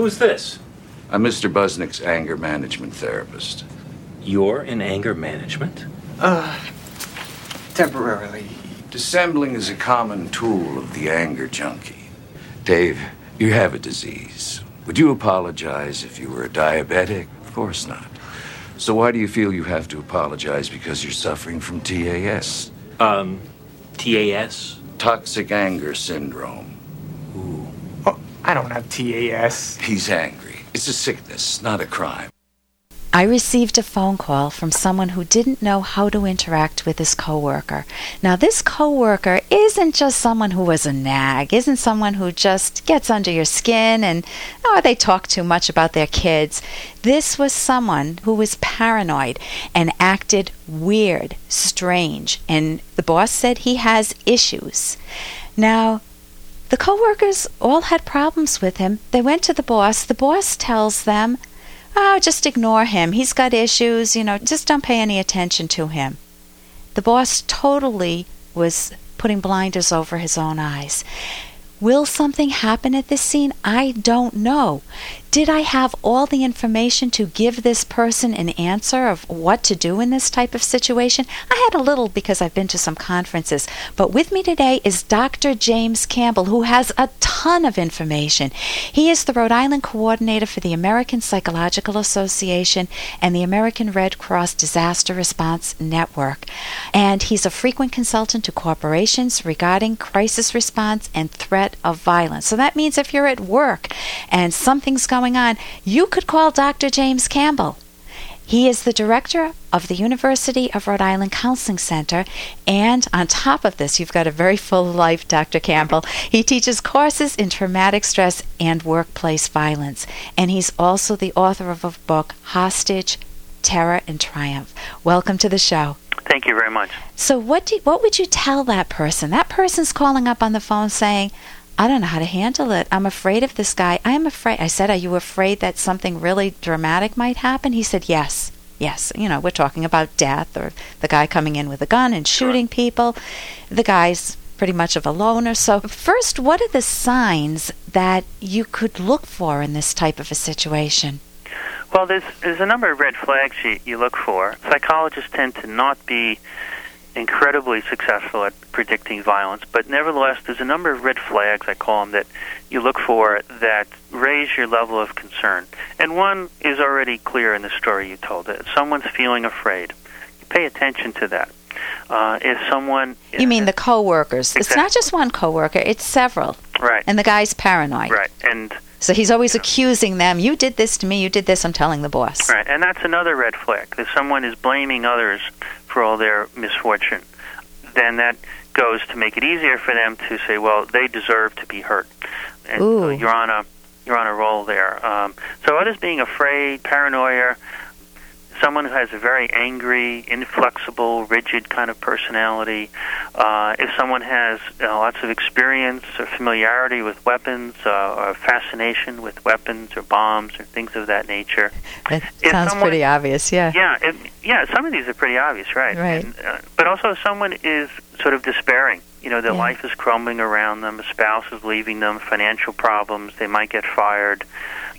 Who's this? I'm Mr. Buznik's anger management therapist. You're in anger management? Uh, temporarily. Dissembling is a common tool of the anger junkie. Dave, you have a disease. Would you apologize if you were a diabetic? Of course not. So why do you feel you have to apologize because you're suffering from TAS? Um, TAS? Toxic anger syndrome. Ooh. I don't have TAS. He's angry. It's a sickness, not a crime. I received a phone call from someone who didn't know how to interact with his coworker. Now, this coworker isn't just someone who was a nag, isn't someone who just gets under your skin and oh, they talk too much about their kids. This was someone who was paranoid and acted weird, strange, and the boss said he has issues. Now, the coworkers all had problems with him. They went to the boss. The boss tells them oh, just ignore him. He's got issues, you know, just don't pay any attention to him. The boss totally was putting blinders over his own eyes. Will something happen at this scene? I don't know. Did I have all the information to give this person an answer of what to do in this type of situation? I had a little because I've been to some conferences, but with me today is Dr. James Campbell, who has a ton of information. He is the Rhode Island coordinator for the American Psychological Association and the American Red Cross Disaster Response Network. And he's a frequent consultant to corporations regarding crisis response and threat of violence. So that means if you're at work and something's going going on, you could call Dr. James Campbell. He is the director of the University of Rhode Island Counseling Center, and on top of this, you've got a very full life, Dr. Campbell. He teaches courses in traumatic stress and workplace violence, and he's also the author of a book, Hostage, Terror, and Triumph. Welcome to the show. Thank you very much. So, what do, what would you tell that person? That person's calling up on the phone saying, I don't know how to handle it. I'm afraid of this guy. I am afraid. I said, Are you afraid that something really dramatic might happen? He said, Yes. Yes. You know, we're talking about death or the guy coming in with a gun and shooting sure. people. The guy's pretty much of a loner. So, first, what are the signs that you could look for in this type of a situation? Well, there's there's a number of red flags you, you look for. Psychologists tend to not be incredibly successful at predicting violence, but nevertheless, there's a number of red flags, I call them, that you look for that raise your level of concern. And one is already clear in the story you told. That someone's feeling afraid. You pay attention to that. Uh, if someone you mean the coworkers? Exactly. It's not just one coworker; it's several. Right. And the guy's paranoid. Right. And so he's always accusing them. You did this to me. You did this. I'm telling the boss. Right. And that's another red flag. That someone is blaming others for all their misfortune, then that goes to make it easier for them to say, well, they deserve to be hurt. And Ooh. so you're on a you're on a roll there. Um, so others being afraid, paranoia, someone who has a very angry, inflexible, rigid kind of personality, uh, if someone has you know, lots of experience or familiarity with weapons, uh, or fascination with weapons or bombs or things of that nature. It if sounds someone, pretty obvious, yeah. Yeah, yeah. Some of these are pretty obvious, right? Right. And, uh, but also, someone is sort of despairing. You know, their yeah. life is crumbling around them. A spouse is leaving them. Financial problems. They might get fired.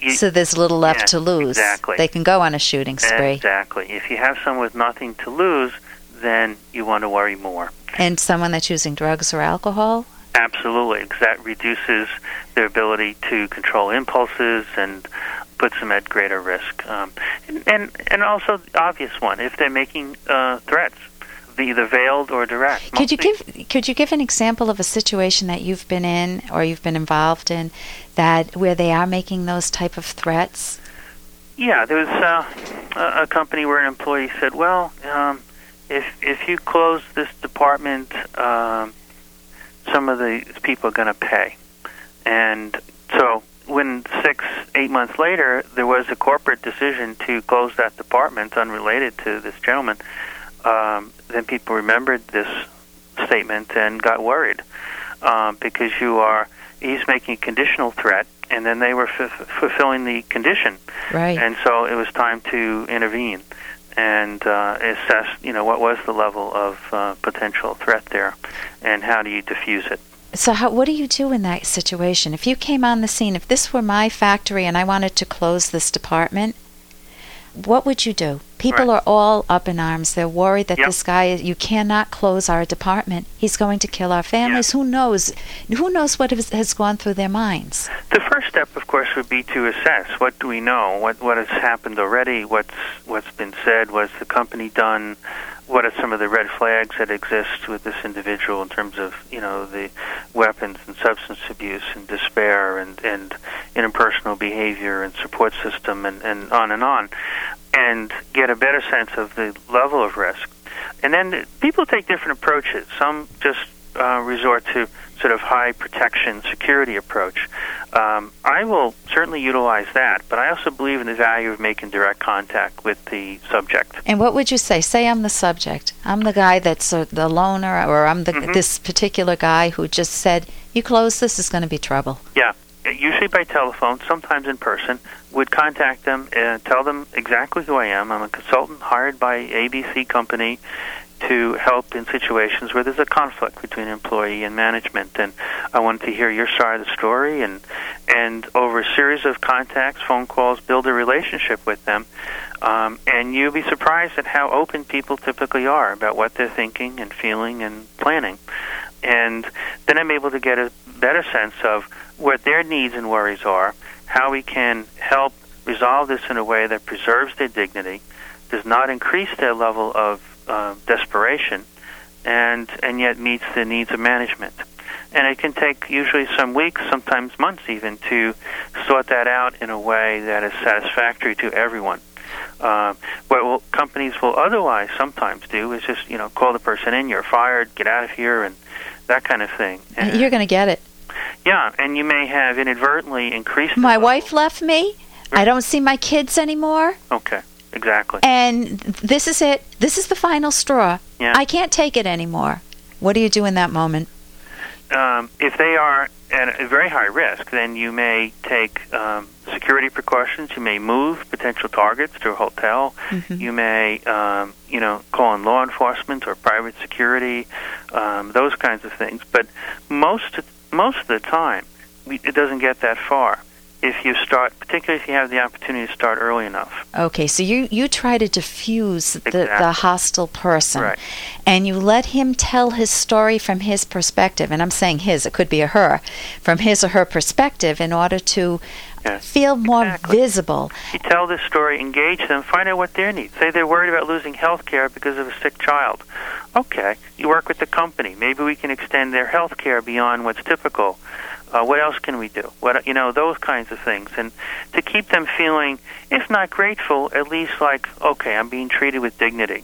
You, so there's little left yeah, to lose. Exactly. They can go on a shooting spree. Exactly. If you have someone with nothing to lose, then you want to worry more. And someone that's using drugs or alcohol? Absolutely, because that reduces their ability to control impulses and puts them at greater risk. Um, and, and and also the obvious one, if they're making uh, threats, either veiled or direct. Could you give Could you give an example of a situation that you've been in or you've been involved in that where they are making those type of threats? Yeah, there was uh, a, a company where an employee said, "Well, um, if if you close this department, um, some of the people are going to pay," and so when six, eight months later, there was a corporate decision to close that department, unrelated to this gentleman. Um, then people remembered this statement and got worried uh, because you are he's making a conditional threat, and then they were f- fulfilling the condition, right? And so it was time to intervene and uh, assess, you know, what was the level of uh, potential threat there, and how do you diffuse it. So, how, what do you do in that situation? If you came on the scene, if this were my factory and I wanted to close this department, what would you do? People Right. are all up in arms. They're worried that Yep. this guy is, you cannot close our department. He's going to kill our families. Who knows? Who knows what has, has gone through their minds? The first step, of course, would be to assess what do we know, what what has happened already, what's what's been said, what's the company done, what are some of the red flags that exist with this individual in terms of you know the weapons and substance abuse and despair and and interpersonal behavior and support system and and on and on, and get a better sense of the level of risk. And then people take different approaches. Some just uh, resort to sort of high protection security approach. Um, I will certainly utilize that, but I also believe in the value of making direct contact with the subject. And what would you say? Say I'm the subject. I'm the guy that's uh, the loner, or I'm the, Mhm. this particular guy who just said, "You close this, is going to be trouble." Yeah, usually by telephone, sometimes in person. Would contact them and tell them exactly who I am. I'm a consultant hired by ABC company to help in situations where there's a conflict between employee and management, and I wanted to hear your side of the story, and and over a series of contacts, phone calls, build a relationship with them. Um, and you'll be surprised at how open people typically are about what they're thinking and feeling and planning. And then I'm able to get a better sense of what their needs and worries are, how we can help resolve this in a way that preserves their dignity, does not increase their level of uh, desperation, and and yet meets the needs of management. And it can take usually some weeks, sometimes months even, to sort that out in a way that is satisfactory to everyone. Uh, what will, companies will otherwise sometimes do is just you know call the person in, you're fired, get out of here, and that kind of thing. And, You're going to get it. Yeah, and you may have inadvertently increased. My level- wife left me. I don't see my kids anymore. Okay, exactly. And this is it. This is the final straw. Yeah. I can't take it anymore. What do you do in that moment? um, if they are at a very high risk, then you may take um, security precautions. You may move potential targets to a hotel. You may, um, you know, call on law enforcement or private security, um, those kinds of things. But most most of the time, we, it doesn't get that far. If you start, particularly if you have the opportunity to start early enough. Okay, so you, you try to diffuse the, the hostile person. Right. And you let him tell his story from his perspective. And I'm saying his, it could be a her, from his or her perspective in order to Yes, feel more exactly. visible. You tell this story, engage them, find out what their needs. Say they're worried about losing health care because of a sick child. Okay, you work with the company. Maybe we can extend their health care beyond what's typical. Uh, what else can we do? What you know, those kinds of things, and to keep them feeling, if not grateful, at least like, okay, I'm being treated with dignity,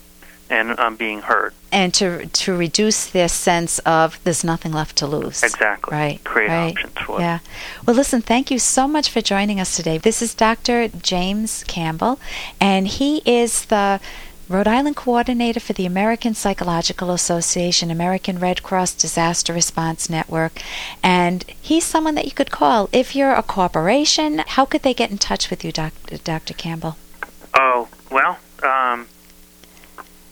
and I'm being heard. And to, to reduce their sense of there's nothing left to lose. Exactly. Right. Create right. options for. Yeah. Well, listen, thank you so much for joining us today. This is Dr. James Campbell, and he is the Rhode Island coordinator for the American Psychological Association, American Red Cross Disaster Response Network. And he's someone that you could call if you're a corporation. How could they get in touch with you, Dr. Dr. Campbell? Oh well, um,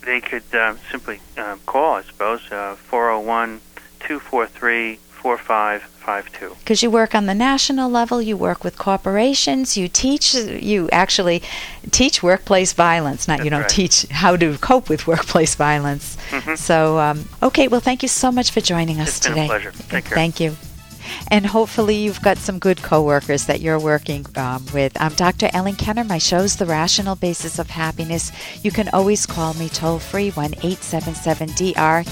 they could uh, simply uh, call, I suppose, uh, 401 243 4552. because you work on the national level, you work with corporations, you teach, you actually teach workplace violence. Not you don't right. teach how to cope with workplace violence. Mhm. So, um, okay, well, thank you so much for joining us It's been a today. pleasure. Take care. Thank you. And hopefully, you've got some good coworkers that you're working um, with. I'm Dr. Ellen Kenner. My show's The Rational Basis of Happiness. You can always call me toll free 1 877 DR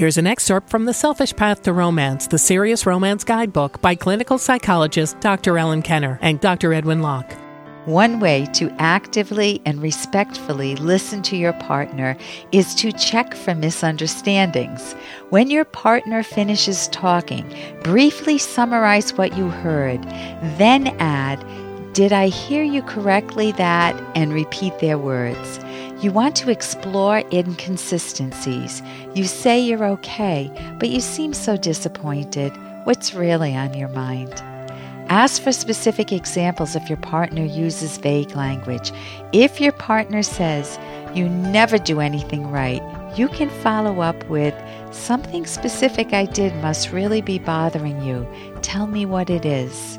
Here's an excerpt from The Selfish Path to Romance, the Serious Romance Guidebook by clinical psychologist Dr. Ellen Kenner and Dr. Edwin Locke. One way to actively and respectfully listen to your partner is to check for misunderstandings. When your partner finishes talking, briefly summarize what you heard, then add, Did I hear you correctly that? and repeat their words. You want to explore inconsistencies. You say you're okay, but you seem so disappointed. What's really on your mind? Ask for specific examples if your partner uses vague language. If your partner says, you never do anything right, you can follow up with something specific I did must really be bothering you. Tell me what it is.